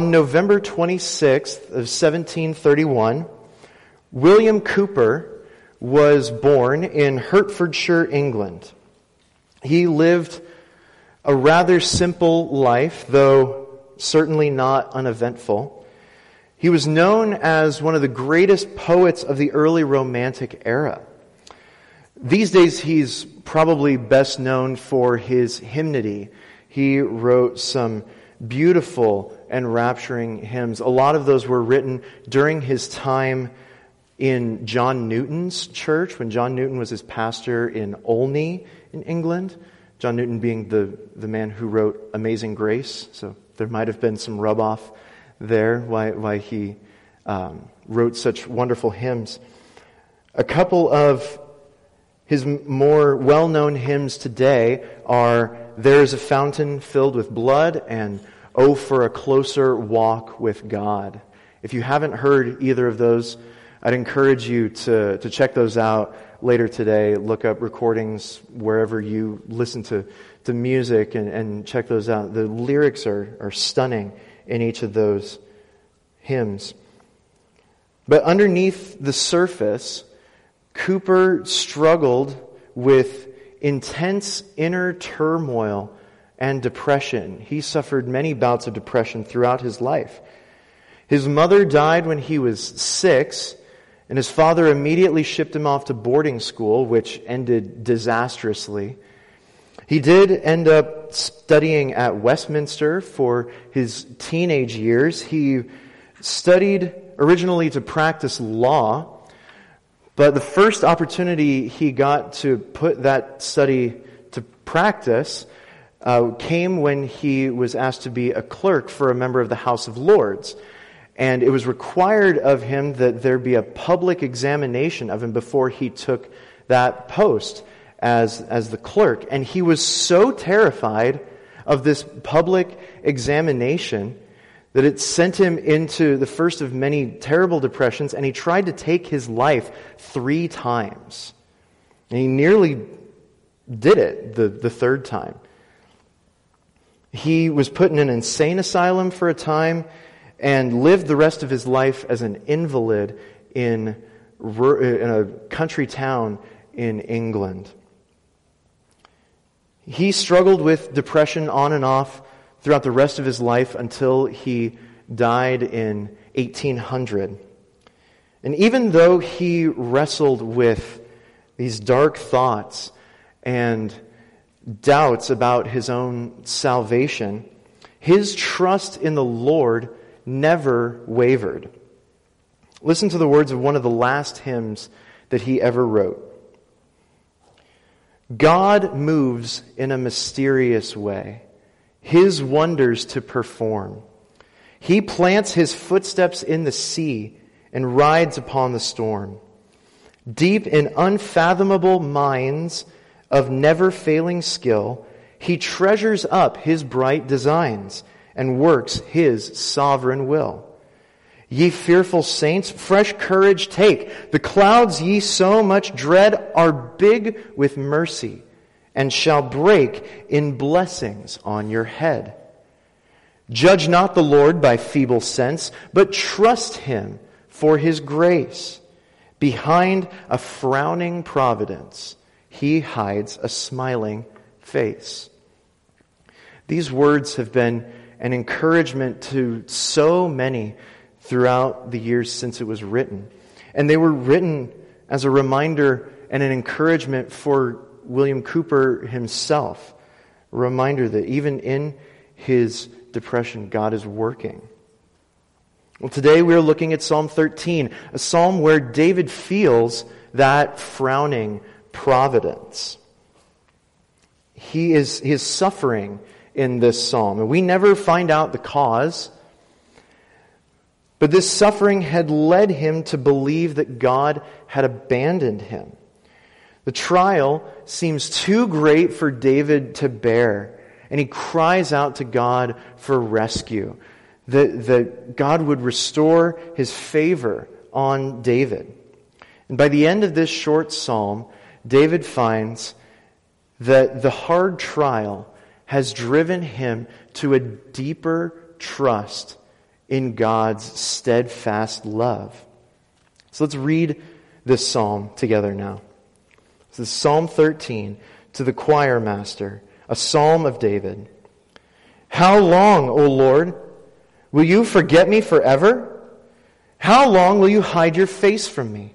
On November 26th of 1731, William Cowper was born in Hertfordshire, England. He lived a rather simple life, though certainly not uneventful. He was known as one of the greatest poets of the early Romantic era. These days, he's probably best known for his hymnody. He wrote some beautiful and rapturing hymns. A lot of those were written during his time in John Newton's church, when John Newton was his pastor in Olney in England. John Newton being the, the man who wrote Amazing Grace. So there might have been some rub off there why, why he um, wrote such wonderful hymns. A couple of his more well known hymns today are There is a Fountain Filled with Blood and Oh, for a Closer Walk with God. If you haven't heard either of those, I'd encourage you to, to check those out later today. Look up recordings wherever you listen to, to music and, and check those out. The lyrics are, are stunning in each of those hymns. But underneath the surface, Cowper struggled with intense inner turmoil and depression. He suffered many bouts of depression throughout his life. His mother died when he was six, and his father immediately shipped him off to boarding school, which ended disastrously. He did end up studying at Westminster for his teenage years. He studied originally to practice law, but the first opportunity he got to put that study to practice uh, came when he was asked to be a clerk for a member of the House of Lords. And it was required of him that there be a public examination of him before he took that post as, as the clerk. And he was so terrified of this public examination that it sent him into the first of many terrible depressions, and he tried to take his life three times. And he nearly did it the, the third time. He was put in an insane asylum for a time and lived the rest of his life as an invalid in, in a country town in England. He struggled with depression on and off throughout the rest of his life until he died in 1800. And even though he wrestled with these dark thoughts and doubts about his own salvation, his trust in the Lord never wavered. Listen to the words of one of the last hymns that he ever wrote. God moves in a mysterious way, his wonders to perform. He plants his footsteps in the sea and rides upon the storm. Deep in unfathomable minds, of never failing skill, he treasures up his bright designs and works his sovereign will. Ye fearful saints, fresh courage take. The clouds ye so much dread are big with mercy and shall break in blessings on your head. Judge not the Lord by feeble sense, but trust him for his grace. Behind a frowning providence, he hides a smiling face. These words have been an encouragement to so many throughout the years since it was written. And they were written as a reminder and an encouragement for William Cowper himself. A reminder that even in his depression, God is working. Well, today we are looking at Psalm 13, a psalm where David feels that frowning providence. He is, he is suffering in this psalm. And we never find out the cause. But this suffering had led him to believe that God had abandoned him. The trial seems too great for David to bear, and he cries out to God for rescue, that, that God would restore his favor on David. And by the end of this short psalm, David finds that the hard trial has driven him to a deeper trust in God's steadfast love. So let's read this psalm together now. This is Psalm 13 to the choir master, a psalm of David. How long, O Lord, will you forget me forever? How long will you hide your face from me?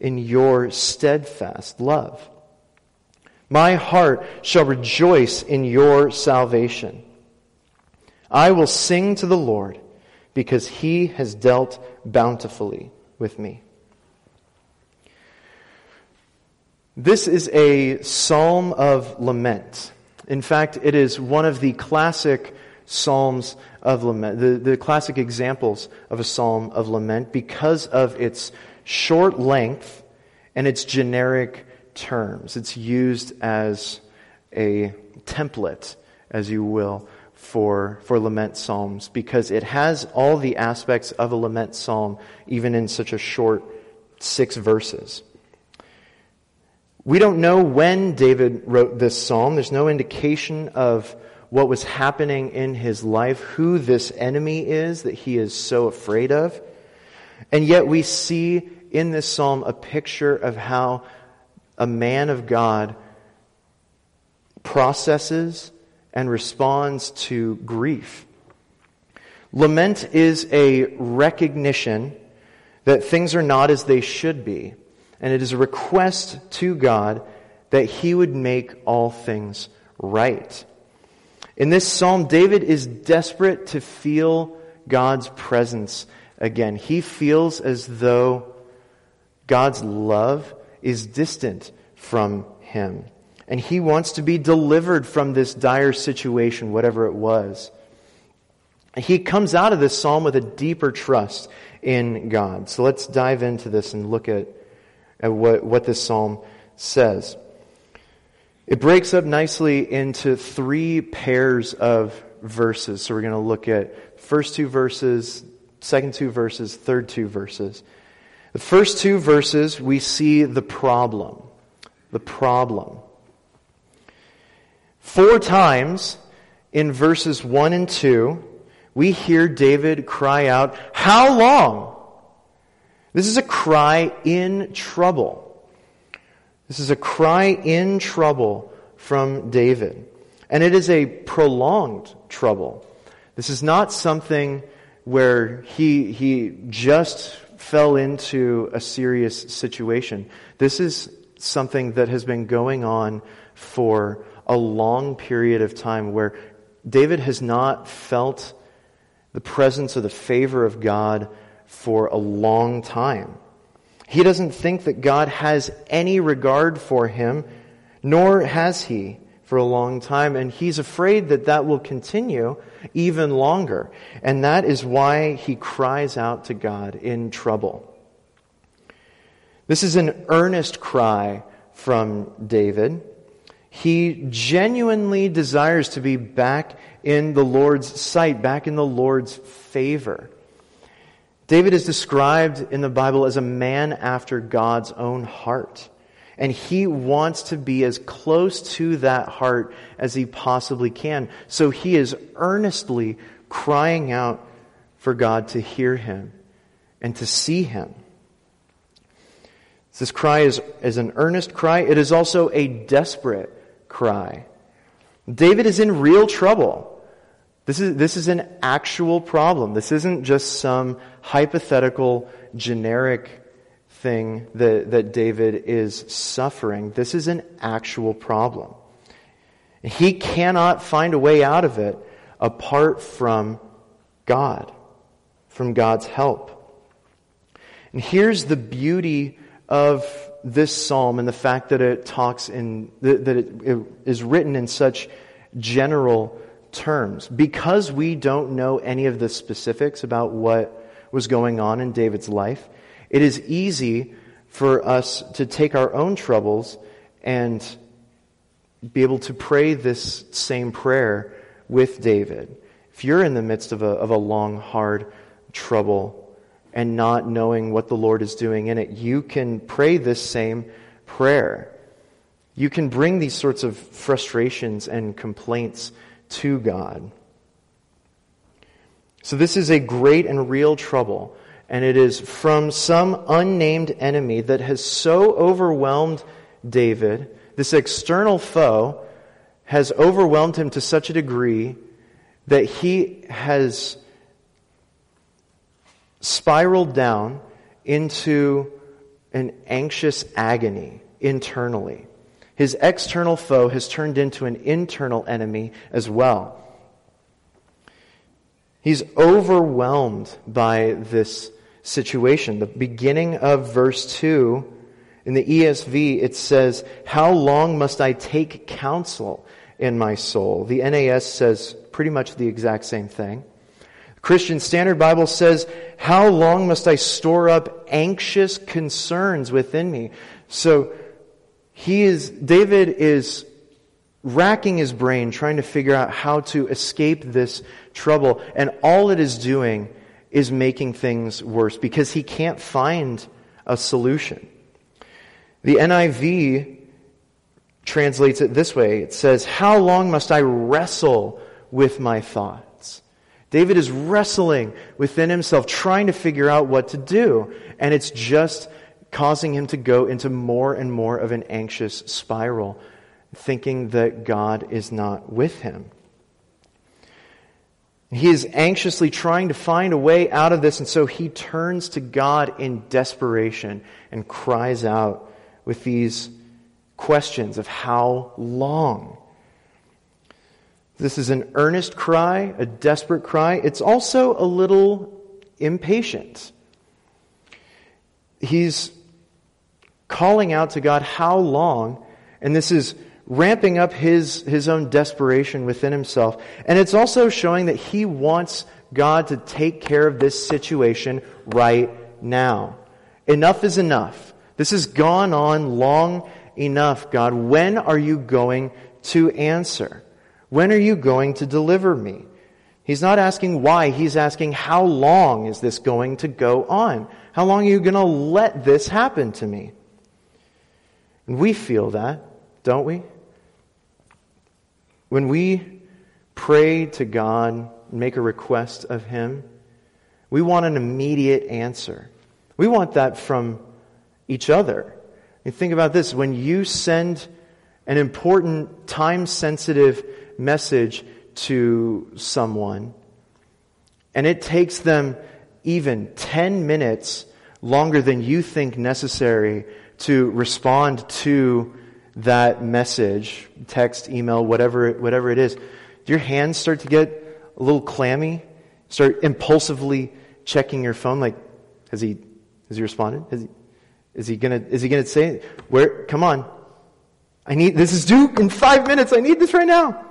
in your steadfast love. My heart shall rejoice in your salvation. I will sing to the Lord because he has dealt bountifully with me. This is a psalm of lament. In fact, it is one of the classic psalms of lament, the, the classic examples of a psalm of lament because of its short length and its generic terms. It's used as a template, as you will, for, for lament psalms because it has all the aspects of a lament psalm, even in such a short six verses. We don't know when David wrote this psalm. There's no indication of what was happening in his life, who this enemy is that he is so afraid of. And yet we see in this psalm a picture of how a man of God processes and responds to grief. Lament is a recognition that things are not as they should be, and it is a request to God that He would make all things right. In this psalm, David is desperate to feel God's presence again. He feels as though God's love is distant from him. And he wants to be delivered from this dire situation, whatever it was. He comes out of this psalm with a deeper trust in God. So let's dive into this and look at, at what, what this psalm says. It breaks up nicely into three pairs of verses. So we're going to look at first two verses, second two verses, third two verses. The first two verses, we see the problem. The problem. Four times in verses 1 and 2, we hear David cry out, How long? This is a cry in trouble. This is a cry in trouble from David. And it is a prolonged trouble. This is not something where he, he just fell into a serious situation. This is something that has been going on for a long period of time where David has not felt the presence or the favor of God for a long time. He doesn't think that God has any regard for him, nor has he for a long time, and he's afraid that that will continue even longer. And that is why he cries out to God in trouble. This is an earnest cry from David. He genuinely desires to be back in the Lord's sight, back in the Lord's favor. David is described in the Bible as a man after God's own heart. And he wants to be as close to that heart as he possibly can. So he is earnestly crying out for God to hear him and to see him. This cry is, is an earnest cry. It is also a desperate cry. David is in real trouble. This is, this is an actual problem. This isn't just some hypothetical, generic thing that, that David is suffering. This is an actual problem. He cannot find a way out of it apart from God, from God's help. And here's the beauty of this psalm and the fact that it talks in, that it is written in such general terms. Because we don't know any of the specifics about what was going on in David's life, it is easy for us to take our own troubles and be able to pray this same prayer with David. If you're in the midst of a, of a long, hard trouble and not knowing what the Lord is doing in it, you can pray this same prayer. You can bring these sorts of frustrations and complaints to God. So, this is a great and real trouble, and it is from some unnamed enemy that has so overwhelmed David. This external foe has overwhelmed him to such a degree that he has spiraled down into an anxious agony internally. His external foe has turned into an internal enemy as well. He's overwhelmed by this situation. The beginning of verse 2 in the ESV, it says, How long must I take counsel in my soul? The NAS says pretty much the exact same thing. Christian Standard Bible says, How long must I store up anxious concerns within me? So, he is, David is racking his brain trying to figure out how to escape this trouble. And all it is doing is making things worse because he can't find a solution. The NIV translates it this way. It says, How long must I wrestle with my thoughts? David is wrestling within himself, trying to figure out what to do. And it's just causing him to go into more and more of an anxious spiral, thinking that God is not with him. He is anxiously trying to find a way out of this, and so he turns to God in desperation and cries out with these questions of how long. This is an earnest cry, a desperate cry. It's also a little impatient. He's calling out to God, How long? And this is ramping up his, his own desperation within himself. And it's also showing that he wants God to take care of this situation right now. Enough is enough. This has gone on long enough, God. When are you going to answer? When are you going to deliver me? He's not asking why, he's asking how long is this going to go on? How long are you going to let this happen to me? And we feel that, don't we? When we pray to God, and make a request of Him, we want an immediate answer. We want that from each other. You think about this when you send an important, time sensitive message to someone, and it takes them even 10 minutes longer than you think necessary to respond to that message, text, email, whatever, whatever it is, your hands start to get a little clammy? Start impulsively checking your phone, like, has he, has he responded? Has he, is he gonna, is he gonna say, where, come on. I need, this is due in five minutes. I need this right now.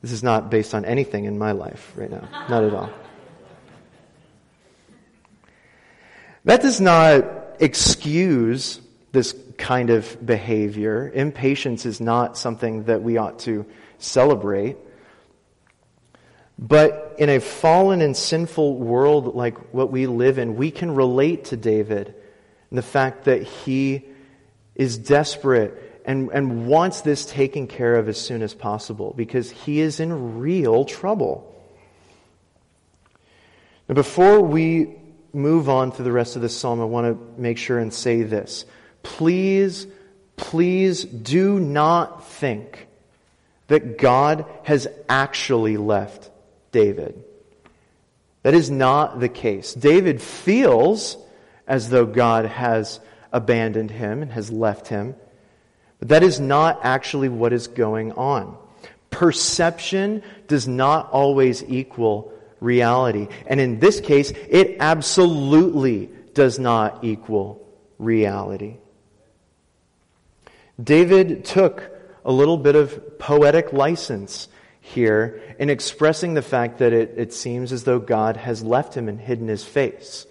This is not based on anything in my life right now. Not at all. That does not excuse this kind of behavior. Impatience is not something that we ought to celebrate. But in a fallen and sinful world like what we live in, we can relate to David and the fact that he is desperate and, and wants this taken care of as soon as possible because he is in real trouble. Now, before we move on to the rest of this psalm, I want to make sure and say this. Please, please do not think that God has actually left David. That is not the case. David feels as though God has abandoned him and has left him. But that is not actually what is going on. Perception does not always equal reality. And in this case, it absolutely does not equal reality. David took a little bit of poetic license here in expressing the fact that it, it seems as though God has left him and hidden his face.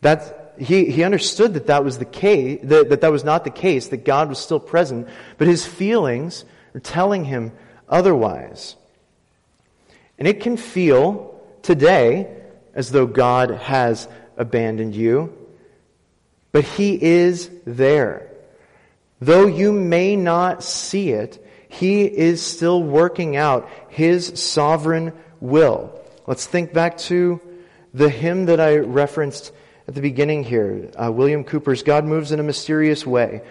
That he, he understood that that was the case, that, that that was not the case, that God was still present, but his feelings are telling him otherwise. And it can feel today as though God has abandoned you, but he is there. Though you may not see it, he is still working out his sovereign will. Let's think back to the hymn that I referenced at the beginning here. Uh, William Cowper's God moves in a mysterious way.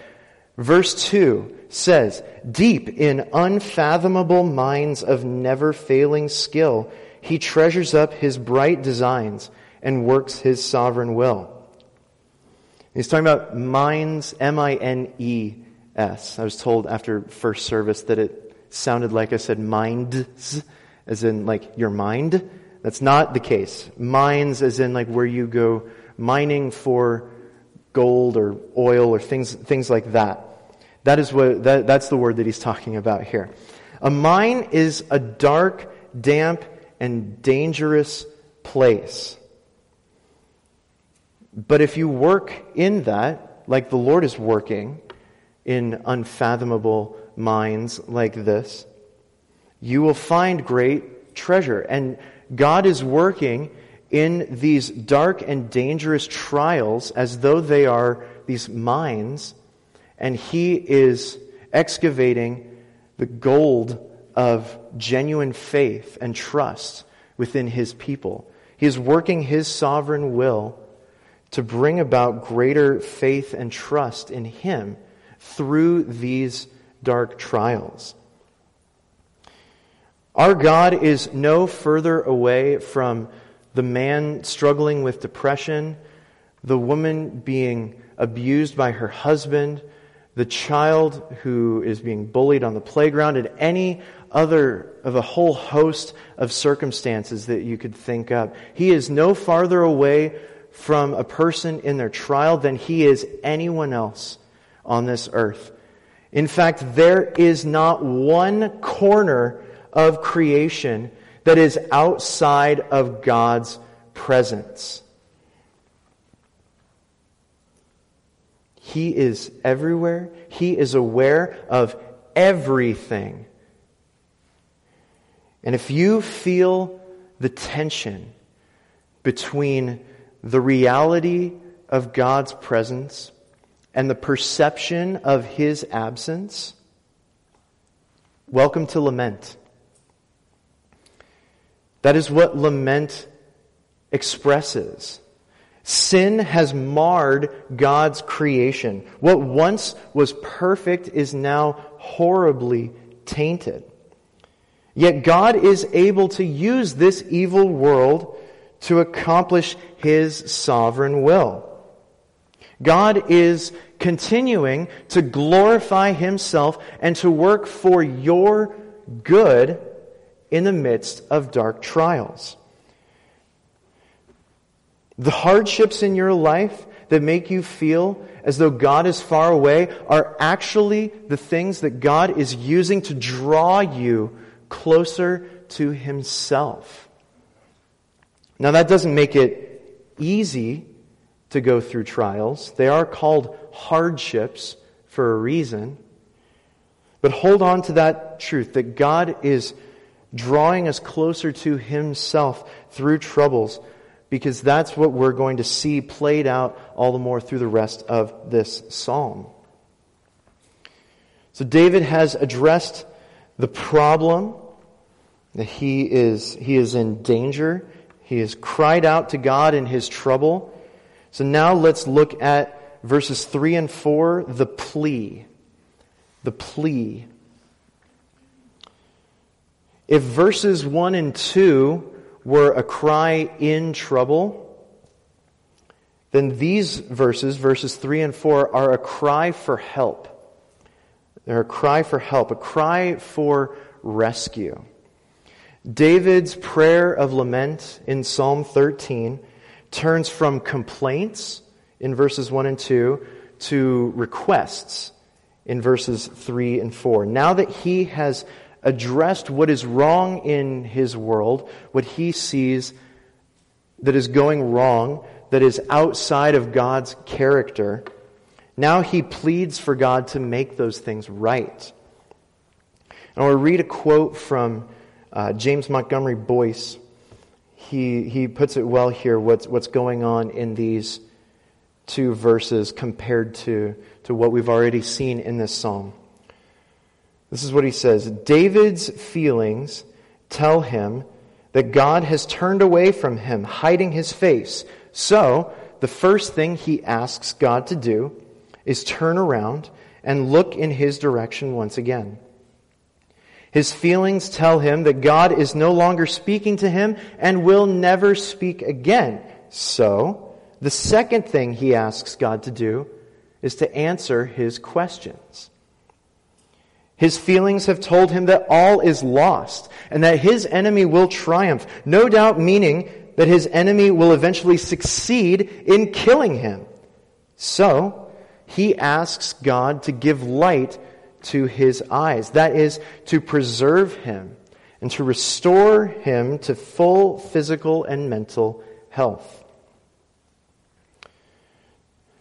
Verse 2 says, Deep in unfathomable minds of never failing skill, he treasures up his bright designs and works his sovereign will. He's talking about M-I-N-E-S. I was told after first service that it sounded like I said minds, as in like your mind. That's not the case. Mines, as in like where you go mining for gold or oil or things, things like that. That is what, that, that's the word that he's talking about here. A mine is a dark, damp, and dangerous place. But if you work in that, like the Lord is working in unfathomable mines like this, you will find great treasure. And God is working in these dark and dangerous trials as though they are these mines, and He is excavating the gold of genuine faith and trust within His people. He is working His sovereign will to bring about greater faith and trust in Him through these dark trials. Our God is no further away from the man struggling with depression, the woman being abused by her husband, the child who is being bullied on the playground, and any other of a whole host of circumstances that you could think of. He is no farther away from a person in their trial than he is anyone else on this earth. In fact, there is not one corner of creation that is outside of God's presence. He is everywhere. He is aware of everything. And if you feel the tension between the reality of God's presence and the perception of His absence, welcome to lament. That is what lament expresses. Sin has marred God's creation. What once was perfect is now horribly tainted. Yet God is able to use this evil world to accomplish His sovereign will. God is continuing to glorify Himself and to work for your good in the midst of dark trials. The hardships in your life that make you feel as though God is far away are actually the things that God is using to draw you closer to Himself. Now, that doesn't make it easy to go through trials. They are called hardships for a reason. But hold on to that truth that God is drawing us closer to Himself through troubles, because that's what we're going to see played out all the more through the rest of this psalm. So David has addressed the problem that he is, he is in danger. He has cried out to God in his trouble. So now let's look at verses 3 and 4, the plea. The plea. If verses 1 and 2 were a cry in trouble, then these verses, verses 3 and 4, are a cry for help. They're a cry for help, a cry for rescue. David's prayer of lament in Psalm 13 turns from complaints in verses 1 and 2 to requests in verses 3 and 4. Now that he has addressed what is wrong in his world, what he sees that is going wrong, that is outside of God's character. Now he pleads for God to make those things right. And I will read a quote from uh, James Montgomery Boice, He, he puts it well here what's, what's going on in these two verses compared to, to what we've already seen in this psalm. This is what he says David's feelings tell him that God has turned away from him, hiding his face. So, the first thing he asks God to do is turn around and look in his direction once again. His feelings tell him that God is no longer speaking to him and will never speak again. So, the second thing he asks God to do is to answer his questions. His feelings have told him that all is lost and that his enemy will triumph, no doubt meaning that his enemy will eventually succeed in killing him. So, he asks God to give light to his eyes. That is, to preserve him and to restore him to full physical and mental health.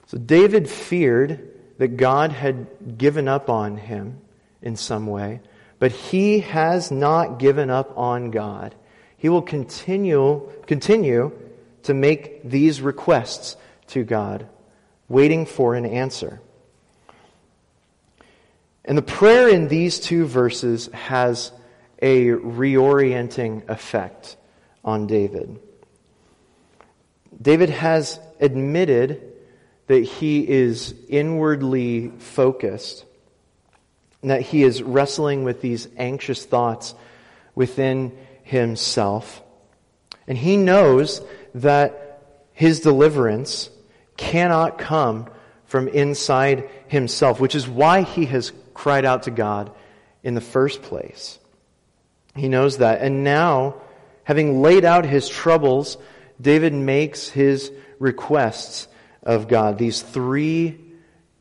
So David feared that God had given up on him in some way, but he has not given up on God. He will continue, continue to make these requests to God, waiting for an answer. And the prayer in these two verses has a reorienting effect on David. David has admitted that he is inwardly focused, and that he is wrestling with these anxious thoughts within himself. And he knows that his deliverance cannot come from inside himself, which is why he has cried out to God in the first place. He knows that. And now, having laid out his troubles, David makes his requests of God. These three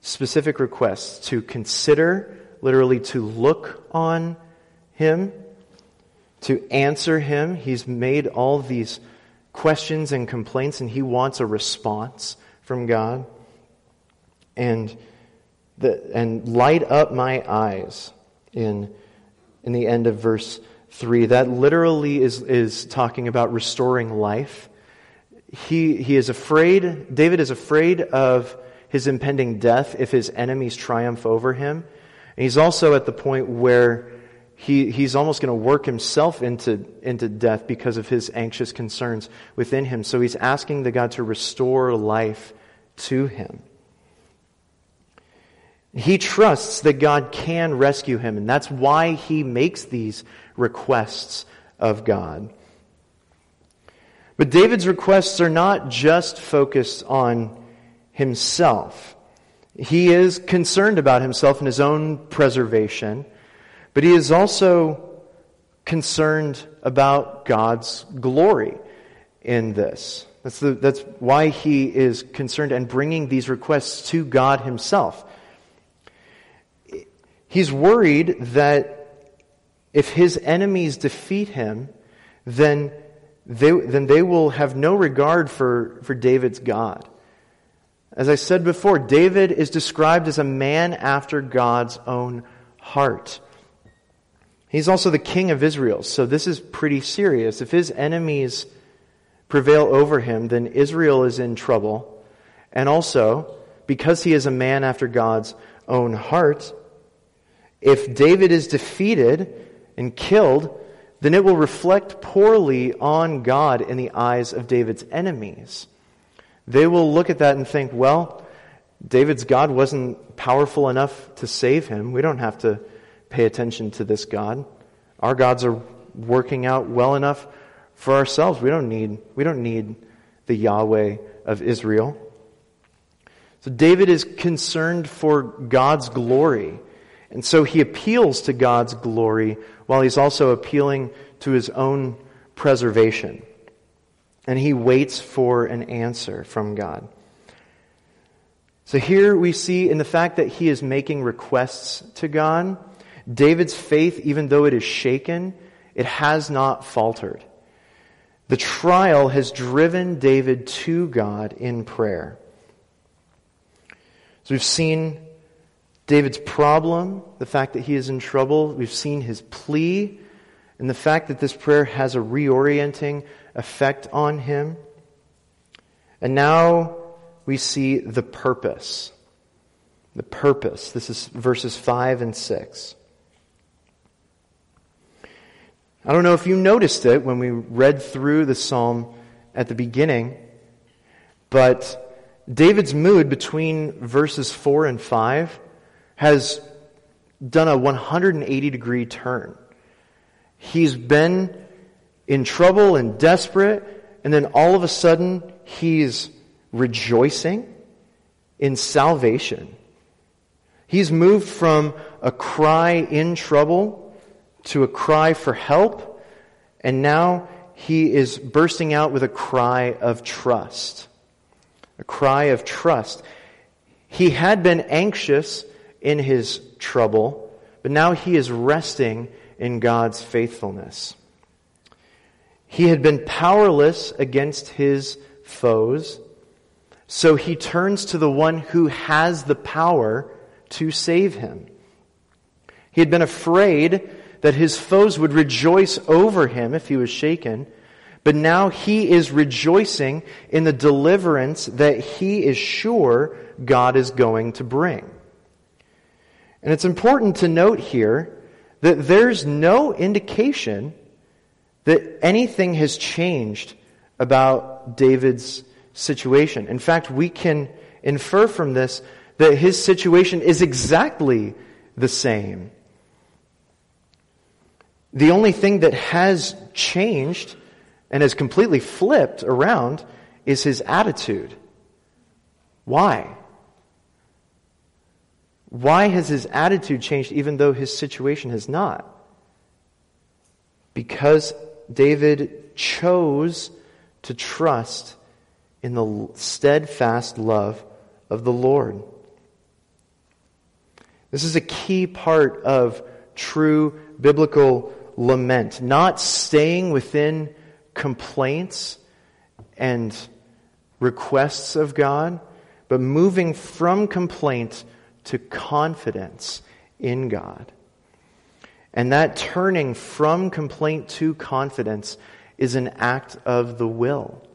specific requests to consider, literally to look on him, to answer him. He's made all these questions and complaints, and he wants a response from God. And, and light up my eyes in, in the end of verse 3. That literally is, is talking about restoring life he, he is afraid, David is afraid of his impending death if his enemies triumph over him. And he's also at the point where he, he's almost going to work himself into, into death because of his anxious concerns within him. So he's asking the God to restore life to him. He trusts that God can rescue him, and that's why he makes these requests of God. But David's requests are not just focused on himself. He is concerned about himself and his own preservation, but he is also concerned about God's glory in this. That's, the, that's why he is concerned and bringing these requests to God himself. He's worried that if his enemies defeat him, then they, then they will have no regard for, for David's God. As I said before, David is described as a man after God's own heart. He's also the king of Israel, so this is pretty serious. If his enemies prevail over him, then Israel is in trouble. And also, because he is a man after God's own heart, if David is defeated and killed, then it will reflect poorly on God in the eyes of David's enemies. They will look at that and think, well, David's God wasn't powerful enough to save him. We don't have to pay attention to this God. Our gods are working out well enough for ourselves. We don't need, we don't need the Yahweh of Israel. So David is concerned for God's glory. And so he appeals to God's glory while he's also appealing to his own preservation. And he waits for an answer from God. So here we see in the fact that he is making requests to God David's faith, even though it is shaken, it has not faltered. The trial has driven David to God in prayer. So we've seen David's problem, the fact that he is in trouble. We've seen his plea, and the fact that this prayer has a reorienting effect on him. And now we see the purpose. The purpose. This is verses 5 and 6. I don't know if you noticed it when we read through the psalm at the beginning, but David's mood between verses 4 and 5 has done a 180 degree turn. He's been in trouble and desperate, and then all of a sudden he's rejoicing in salvation. He's moved from a cry in trouble to a cry for help, and now he is bursting out with a cry of trust. A cry of trust. He had been anxious in his trouble, but now he is resting in God's faithfulness. He had been powerless against his foes, so he turns to the one who has the power to save him. He had been afraid that his foes would rejoice over him if he was shaken, but now he is rejoicing in the deliverance that he is sure God is going to bring. And it's important to note here that there's no indication that anything has changed about David's situation. In fact, we can infer from this that his situation is exactly the same. The only thing that has changed and has completely flipped around is his attitude. Why? Why has his attitude changed even though his situation has not? Because David chose to trust in the steadfast love of the Lord. This is a key part of true biblical lament, not staying within complaints and requests of God, but moving from complaint to confidence in God. And that turning from complaint to confidence is an act of the will.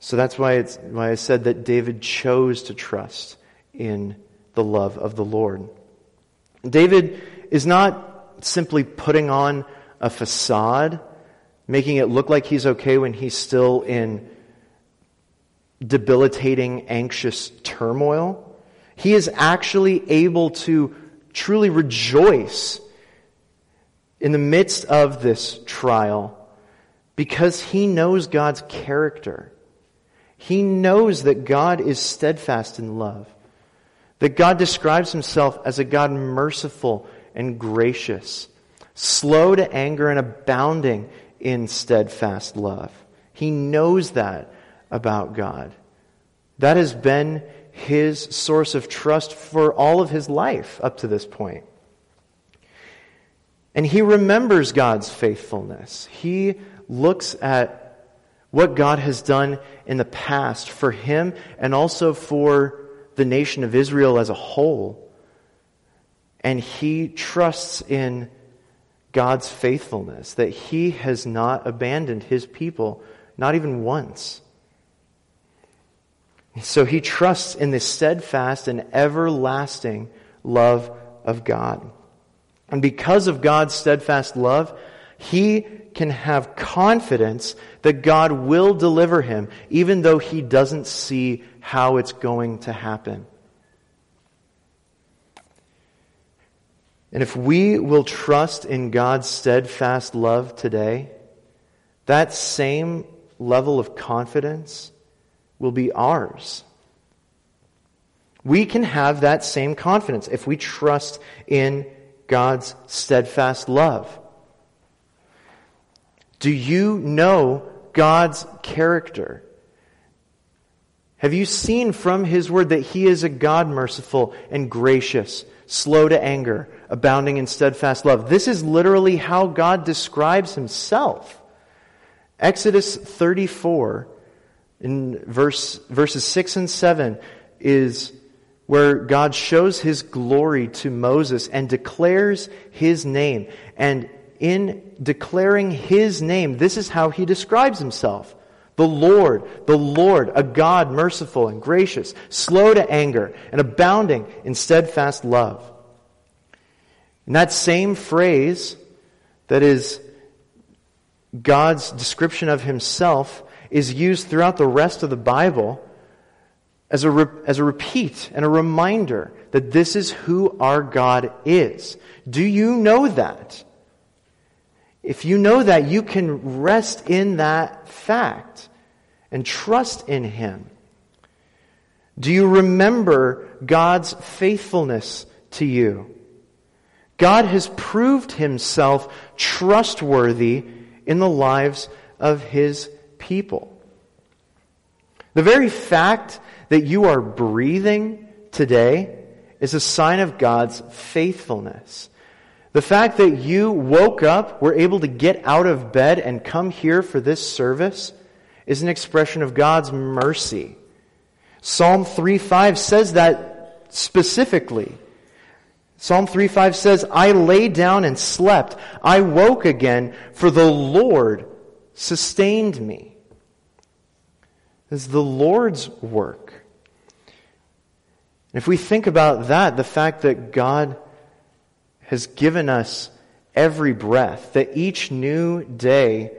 So that's why, it's, why I said that David chose to trust in the love of the Lord. David is not simply putting on a facade, making it look like he's okay when he's still in debilitating, anxious turmoil. He is actually able to truly rejoice in the midst of this trial because he knows God's character. He knows that God is steadfast in love, that God describes himself as a God merciful and gracious, slow to anger and abounding in steadfast love. He knows that about God. That has been his source of trust for all of his life up to this point. And he remembers God's faithfulness. He looks at what God has done in the past for him and also for the nation of Israel as a whole. And he trusts in God's faithfulness, that he has not abandoned his people, not even once. So he trusts in the steadfast and everlasting love of God. And because of God's steadfast love, he can have confidence that God will deliver him, even though he doesn't see how it's going to happen. And if we will trust in God's steadfast love today, that same level of confidence will be ours. We can have that same confidence if we trust in God's steadfast love? Do you know God's character? Have you seen from His Word that He is a God merciful and gracious, slow to anger, abounding in steadfast love. This is literally how God describes himself. Exodus 34 in verse, verses 6 and 7 is where God shows his glory to Moses and declares his name. And in declaring his name, this is how he describes himself. The Lord, the Lord, a God merciful and gracious, slow to anger, and abounding in steadfast love. And that same phrase that is God's description of himself is used throughout the rest of the Bible as a, re- as a repeat and a reminder that this is who our God is. Do you know that? If you know that, you can rest in that fact and trust in Him. Do you remember God's faithfulness to you? God has proved Himself trustworthy in the lives of His people. The very fact that you are breathing today is a sign of God's faithfulness. The fact that you woke up, were able to get out of bed and come here for this service is an expression of God's mercy. Psalm 3:5 says that specifically. Psalm 3:5 says, "I lay down and slept. I woke again, for the Lord sustained me." Is the Lord's work. If we think about that, the fact that God has given us every breath, that each new day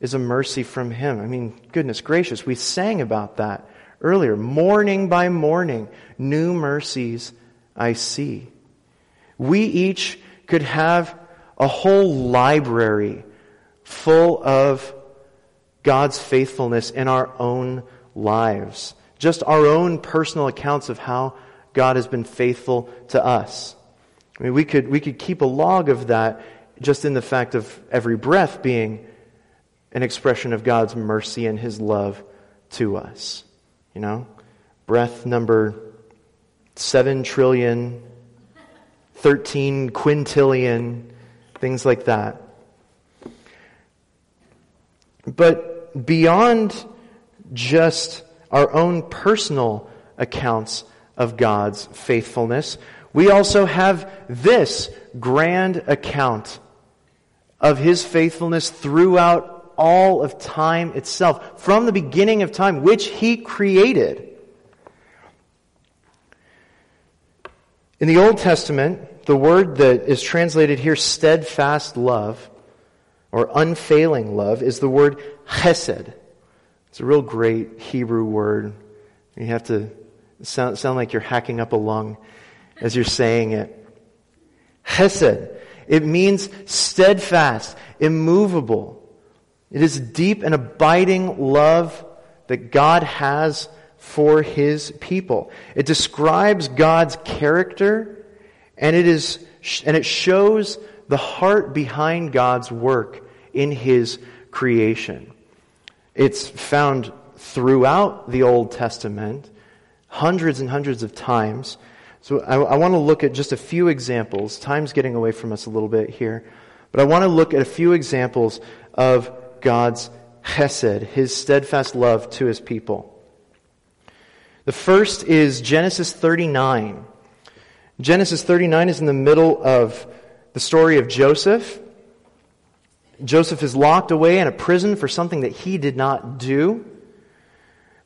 is a mercy from Him. I mean, goodness gracious, we sang about that earlier. Morning by morning, new mercies I see. We each could have a whole library full of God's faithfulness in our own lives. Just our own personal accounts of how God has been faithful to us. I mean, we could, we could keep a log of that just in the fact of every breath being an expression of God's mercy and His love to us. You know? Breath number 7 trillion, 13 quintillion, things like that. But beyond just our own personal accounts of God's faithfulness, we also have this grand account of His faithfulness throughout all of time itself, from the beginning of time, which He created. In the Old Testament, the word that is translated here, steadfast love, or unfailing love, is the word chesed. It's a real great Hebrew word. You have to sound, sound like you're hacking up a lung as you're saying it. Chesed. It means steadfast, immovable, it is deep and abiding love that God has for his people. It describes God's character and it is and it shows the heart behind God's work in his creation. It's found throughout the Old Testament hundreds and hundreds of times. So I, I want to look at just a few examples. Time's getting away from us a little bit here. But I want to look at a few examples of God's chesed, his steadfast love to his people. The first is Genesis 39. Genesis 39 is in the middle of the story of Joseph. Joseph is locked away in a prison for something that he did not do,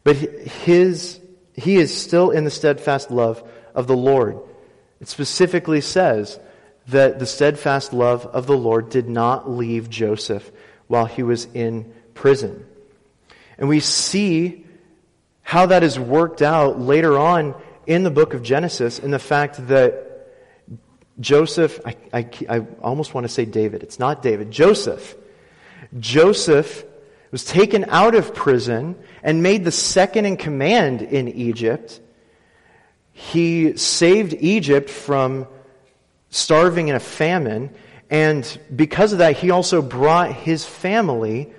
but his, he is still in the steadfast love of the Lord. It specifically says that the steadfast love of the Lord did not leave Joseph while he was in prison. And we see how that is worked out later on in the book of Genesis in the fact that Joseph, I, I, I almost want to say David, it's not David, Joseph. Joseph was taken out of prison and made the second in command in Egypt. He saved Egypt from starving in a famine and because of that, he also brought his family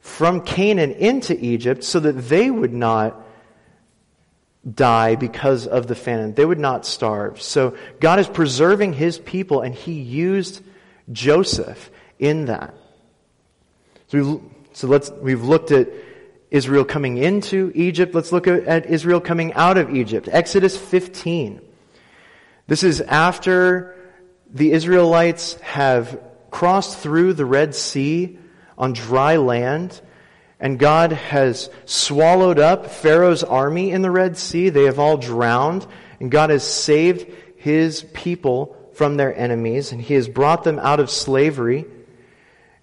from Canaan into Egypt so that they would not die because of the famine. They would not starve. So God is preserving his people, and he used Joseph in that. So, we, so let's, we've looked at Israel coming into Egypt. Let's look at Israel coming out of Egypt. Exodus 15. This is after the Israelites have crossed through the Red Sea on dry land, and God has swallowed up Pharaoh's army in the Red Sea. They have all drowned, and God has saved his people from their enemies, and he has brought them out of slavery.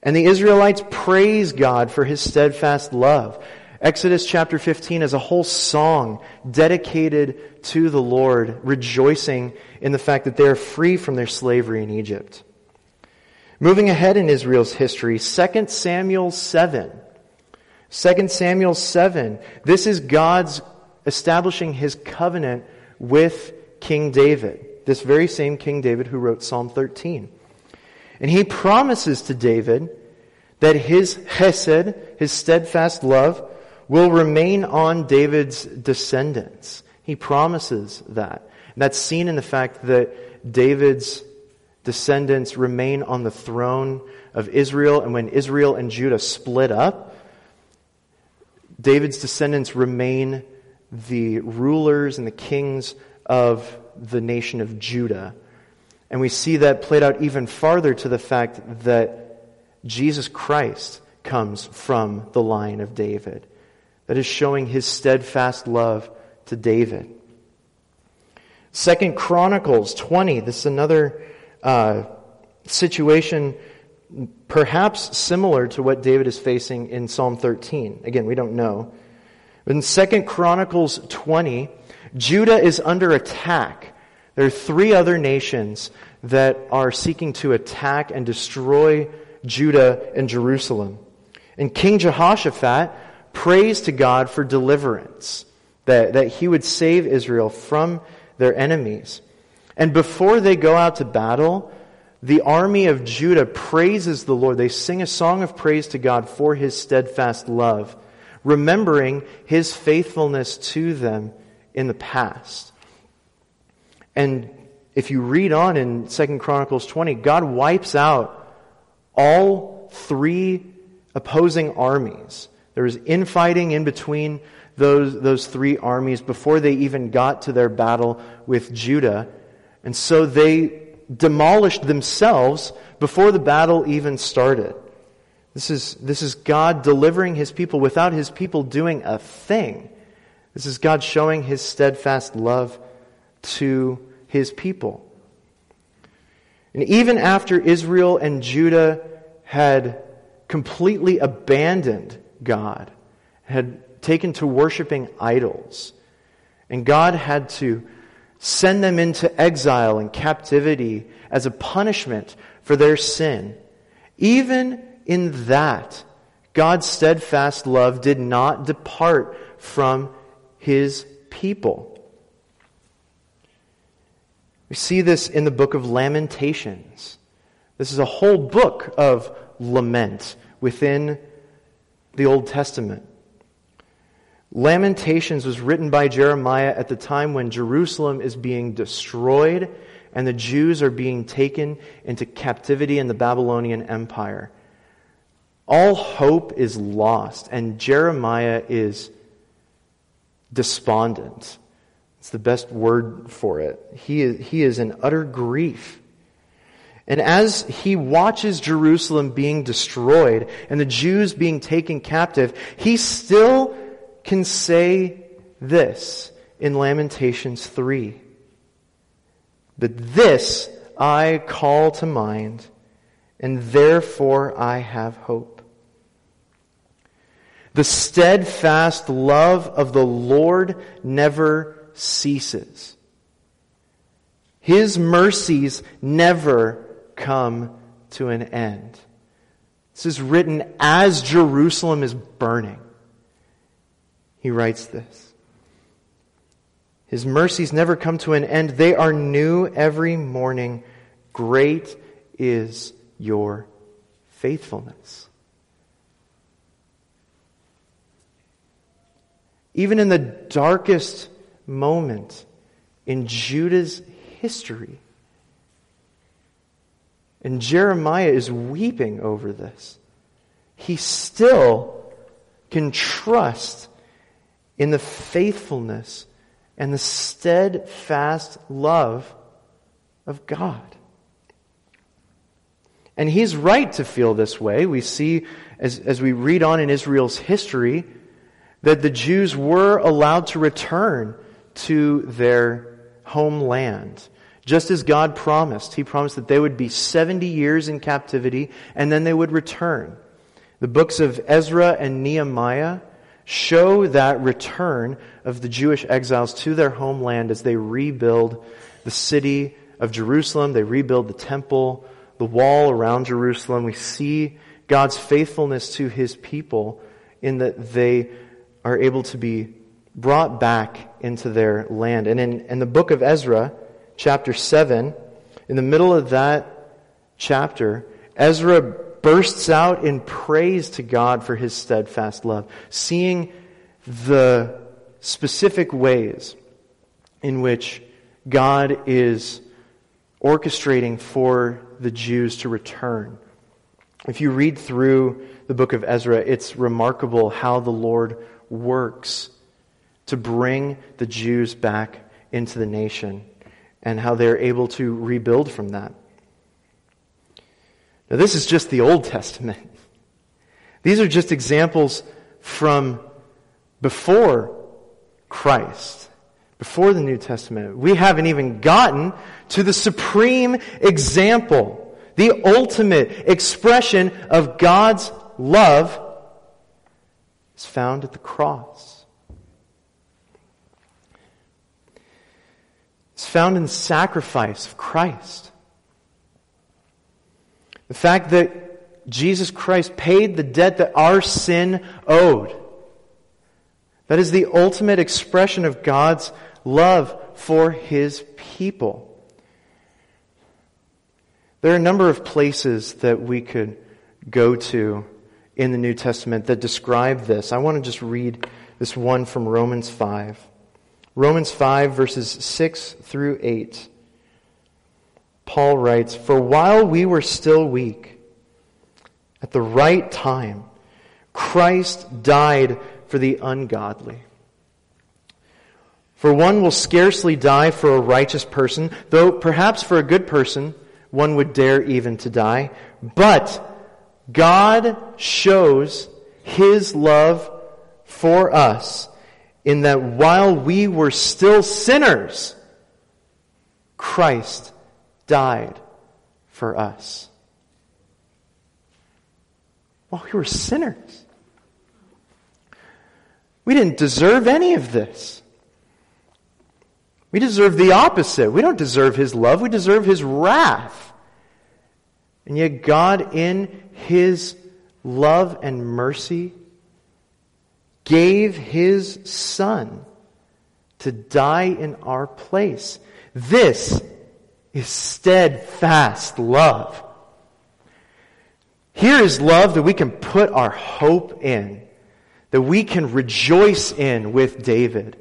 And the Israelites praise God for his steadfast love. Exodus chapter 15 is a whole song dedicated to the Lord, rejoicing in the fact that they are free from their slavery in Egypt. Moving ahead in Israel's history, 2 Samuel 7. 2 Samuel 7. This is God's establishing his covenant with King David. This very same King David who wrote Psalm 13. And he promises to David that his chesed, his steadfast love, will remain on David's descendants. He promises that. And that's seen in the fact that David's descendants remain on the throne of Israel. And when Israel and Judah split up, David's descendants remain the rulers and the kings of the nation of Judah. And we see that played out even farther to the fact that Jesus Christ comes from the line of David that is showing his steadfast love to David. Second Chronicles 20, this is another uh, situation perhaps similar to what David is facing in Psalm 13. Again, we don't know. In Second Chronicles 20, Judah is under attack. There are three other nations that are seeking to attack and destroy Judah and Jerusalem. And King Jehoshaphat prays to God for deliverance, that, that he would save Israel from their enemies. And before they go out to battle, the army of Judah praises the Lord. They sing a song of praise to God for his steadfast love, remembering his faithfulness to them in the past. And if you read on in 2 Chronicles 20, God wipes out all three opposing armies there was infighting in between those, those three armies before they even got to their battle with Judah. And so they demolished themselves before the battle even started. This is, this is God delivering his people without his people doing a thing. This is God showing his steadfast love to his people. And even after Israel and Judah had completely abandoned God, had taken to worshiping idols. And God had to send them into exile and captivity as a punishment for their sin. Even in that, God's steadfast love did not depart from his people. We see this in the book of Lamentations. This is a whole book of lament within the Old Testament. Lamentations was written by Jeremiah at the time when Jerusalem is being destroyed and the Jews are being taken into captivity in the Babylonian Empire. All hope is lost, and Jeremiah is despondent. It's the best word for it. He is, he is in utter grief. And as he watches Jerusalem being destroyed and the Jews being taken captive, he still can say this in Lamentations 3. But this I call to mind, and therefore I have hope. The steadfast love of the Lord never ceases. His mercies never come to an end. This is written as Jerusalem is burning. He writes this. His mercies never come to an end. They are new every morning. Great is your faithfulness. Even in the darkest moment in Judah's history. And Jeremiah is weeping over this. He still can trust in the faithfulness and the steadfast love of God. And he's right to feel this way. We see, as, as we read on in Israel's history, that the Jews were allowed to return to their homeland. Just as God promised. He promised that they would be 70 years in captivity and then they would return. The books of Ezra and Nehemiah show that return of the Jewish exiles to their homeland as they rebuild the city of Jerusalem, they rebuild the temple, the wall around Jerusalem. We see God's faithfulness to his people in that they are able to be brought back into their land. And in, in the book of Ezra, chapter 7, in the middle of that chapter, Ezra bursts out in praise to God for his steadfast love, seeing the specific ways in which God is orchestrating for the Jews to return. If you read through the book of Ezra, it's remarkable how the Lord works to bring the Jews back into the nation and how they're able to rebuild from that. Now, this is just the Old Testament. These are just examples from before Christ, before the New Testament. We haven't even gotten to the supreme example, the ultimate expression of God's love is found at the cross. It's found in the sacrifice of Christ. The fact that Jesus Christ paid the debt that our sin owed. That is the ultimate expression of God's love for His people. There are a number of places that we could go to in the New Testament that describe this. I want to just read this one from Romans 5. Romans 5, verses 6 through 8. Paul writes, For while we were still weak, at the right time, Christ died for the ungodly. For one will scarcely die for a righteous person, though perhaps for a good person one would dare even to die. But God shows His love for us in that while we were still sinners, Christ died for us. While we were sinners. We didn't deserve any of this. We deserve the opposite. We don't deserve His love. We deserve His wrath. And yet God, in His love and mercy, gave His Son to die in our place. This is steadfast love. Here is love that we can put our hope in, that we can rejoice in with David.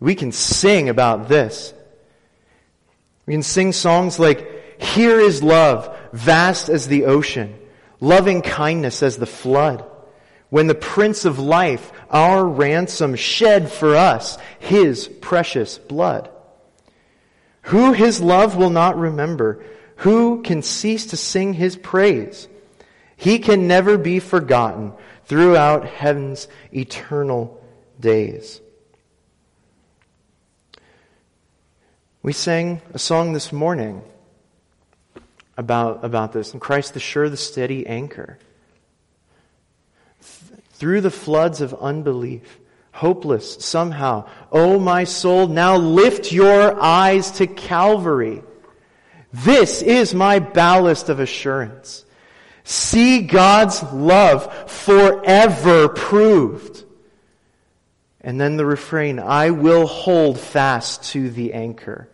We can sing about this. We can sing songs like, Here is love, vast as the ocean, loving kindness as the flood when the Prince of Life, our ransom, shed for us his precious blood. Who his love will not remember? Who can cease to sing his praise? He can never be forgotten throughout heaven's eternal days. We sang a song this morning about, about this, and Christ the sure, the steady anchor through the floods of unbelief, hopeless somehow. Oh, my soul, now lift your eyes to Calvary. This is my ballast of assurance. See God's love forever proved. And then the refrain, I will hold fast to the anchor.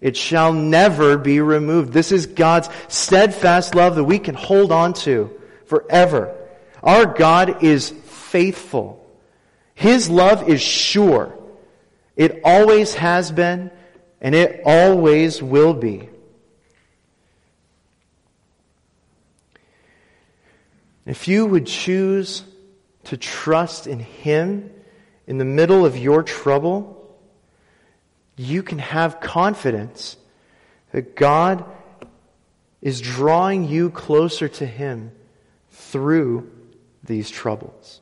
It shall never be removed. This is God's steadfast love that we can hold on to forever. Our God is faithful. His love is sure. It always has been, and it always will be. If you would choose to trust in Him in the middle of your trouble, you can have confidence that God is drawing you closer to Him through these troubles.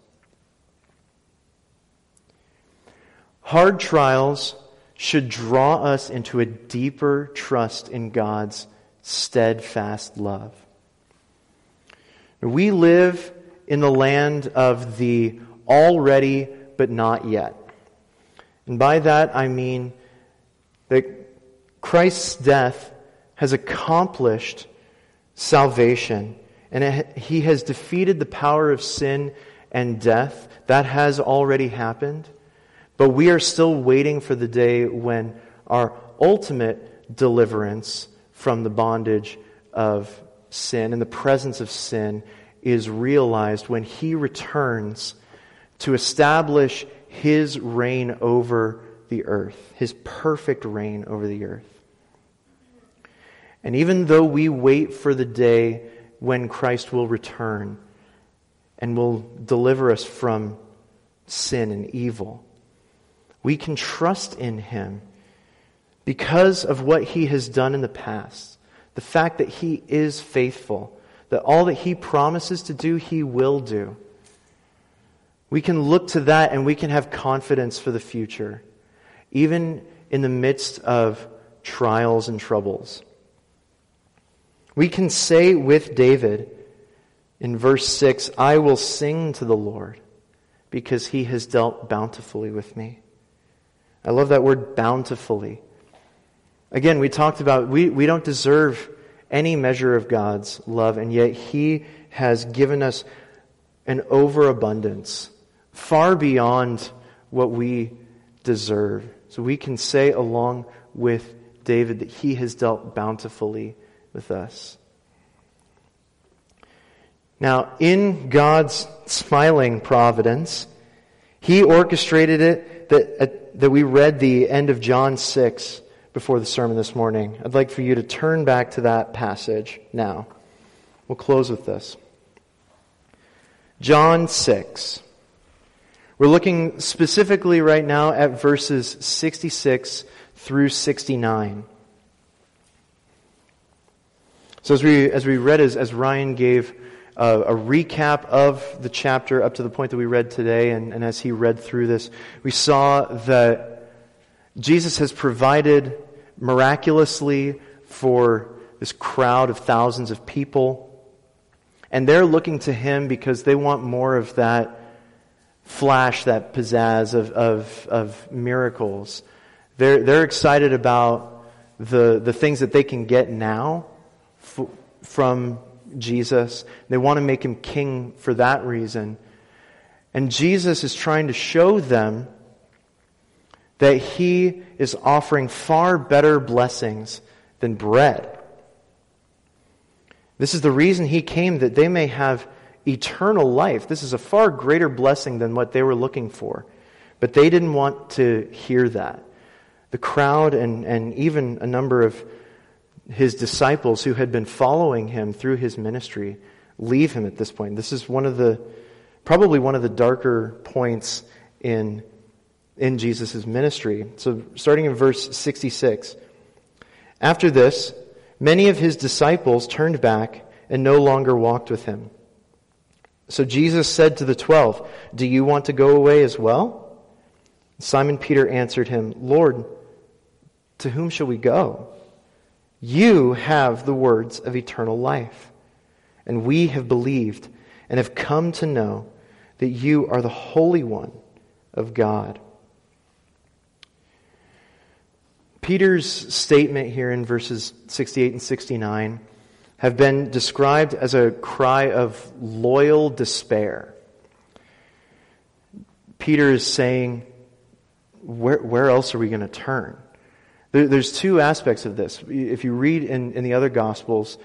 Hard trials should draw us into a deeper trust in God's steadfast love. We live in the land of the already but not yet. And by that I mean that Christ's death has accomplished salvation and it, he has defeated the power of sin and death. That has already happened. But we are still waiting for the day when our ultimate deliverance from the bondage of sin and the presence of sin is realized when he returns to establish his reign over the earth, his perfect reign over the earth. And even though we wait for the day when Christ will return and will deliver us from sin and evil, we can trust in him because of what he has done in the past. The fact that he is faithful, that all that he promises to do, he will do. We can look to that and we can have confidence for the future, even in the midst of trials and troubles. We can say with David in verse 6, I will sing to the Lord because he has dealt bountifully with me. I love that word bountifully. Again, we talked about we, we don't deserve any measure of God's love, and yet He has given us an overabundance far beyond what we deserve. So we can say, along with David, that He has dealt bountifully with us. Now, in God's smiling providence, He orchestrated it that that we read the end of John 6 before the sermon this morning. I'd like for you to turn back to that passage now. We'll close with this. John 6. We're looking specifically right now at verses 66 through 69. So as we, as we read, as, as Ryan gave a, a, recap of the chapter up to the point that we read today, and, and as he read through this, we saw that Jesus has provided miraculously for this crowd of thousands of people. And they're looking to him because they want more of that flash, that pizzazz of, of, of miracles. They're, they're excited about the, the things that they can get now f- from Jesus. They want to make him king for that reason. And Jesus is trying to show them that he is offering far better blessings than bread. This is the reason he came, that they may have eternal life. This is a far greater blessing than what they were looking for. But they didn't want to hear that. The crowd and, and even a number of his disciples who had been following him through his ministry leave him at this point. This is one of the, probably one of the darker points in, in Jesus' ministry. So, starting in verse 66. After this, many of his disciples turned back and no longer walked with him. So Jesus said to the twelve, Do you want to go away as well? Simon Peter answered him, Lord, to whom shall we go? You have the words of eternal life. And we have believed and have come to know that you are the Holy One of God. Peter's statement here in verses 68 and 69 have been described as a cry of loyal despair. Peter is saying, where, where else are we going to turn? There, there's two aspects of this. If you read in, in the other Gospels,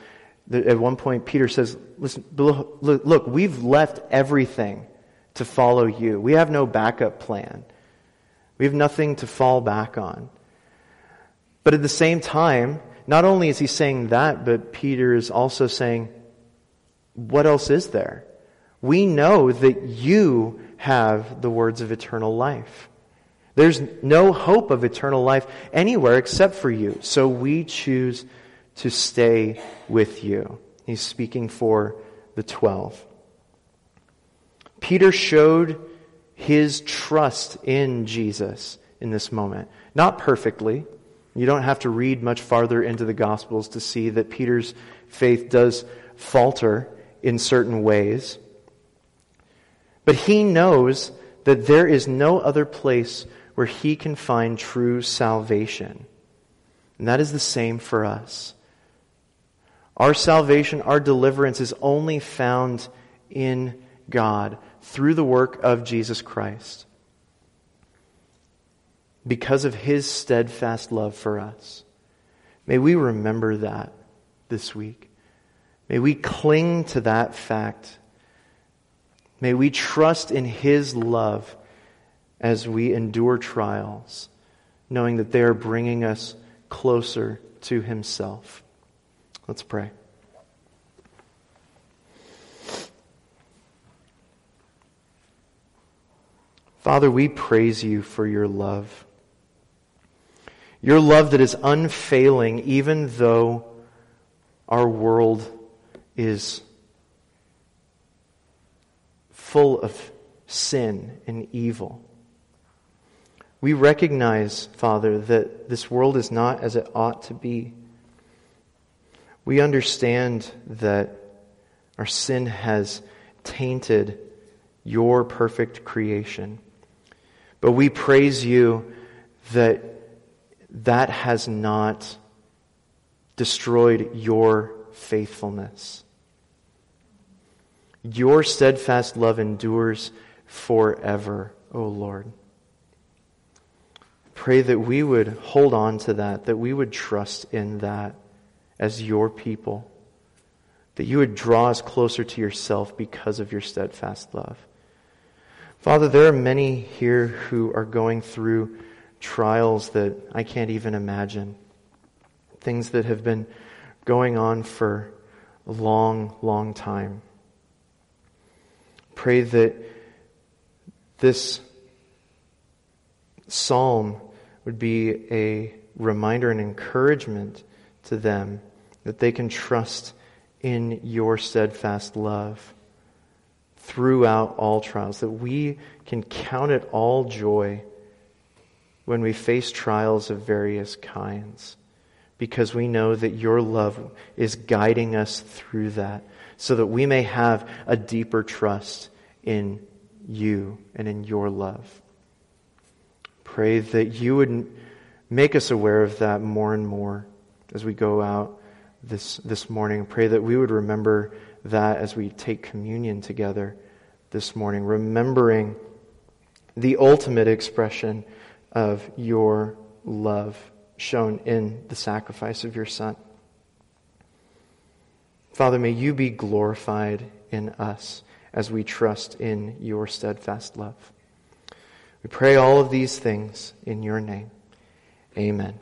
at one point Peter says, Listen, look, look, we've left everything to follow you. We have no backup plan. We have nothing to fall back on. But at the same time, not only is he saying that, but Peter is also saying, what else is there? We know that you have the words of eternal life. There's no hope of eternal life anywhere except for you. So we choose to stay with you. He's speaking for the twelve. Peter showed his trust in Jesus in this moment. Not perfectly. You don't have to read much farther into the Gospels to see that Peter's faith does falter in certain ways. But he knows that there is no other place where he can find true salvation. And that is the same for us. Our salvation, our deliverance is only found in God through the work of Jesus Christ because of his steadfast love for us. May we remember that this week. May we cling to that fact. May we trust in his love as we endure trials, knowing that they are bringing us closer to himself. Let's pray. Father, we praise you for your love. Your love that is unfailing, even though our world is full of sin and evil. We recognize, Father, that this world is not as it ought to be. We understand that our sin has tainted your perfect creation. But we praise you that that has not destroyed your faithfulness. Your steadfast love endures forever, O Lord. Pray that we would hold on to that, that we would trust in that as your people, that you would draw us closer to yourself because of your steadfast love. Father, there are many here who are going through trials that I can't even imagine. Things that have been going on for a long, long time. Pray that this psalm would be a reminder and encouragement to them that they can trust in your steadfast love throughout all trials, that we can count it all joy when we face trials of various kinds, because we know that your love is guiding us through that, so that we may have a deeper trust in you and in your love. Pray that you would make us aware of that more and more as we go out this, this morning. Pray that we would remember that as we take communion together this morning, remembering the ultimate expression of your love shown in the sacrifice of your Son. Father, may you be glorified in us as we trust in your steadfast love. We pray all of these things in your name. Amen.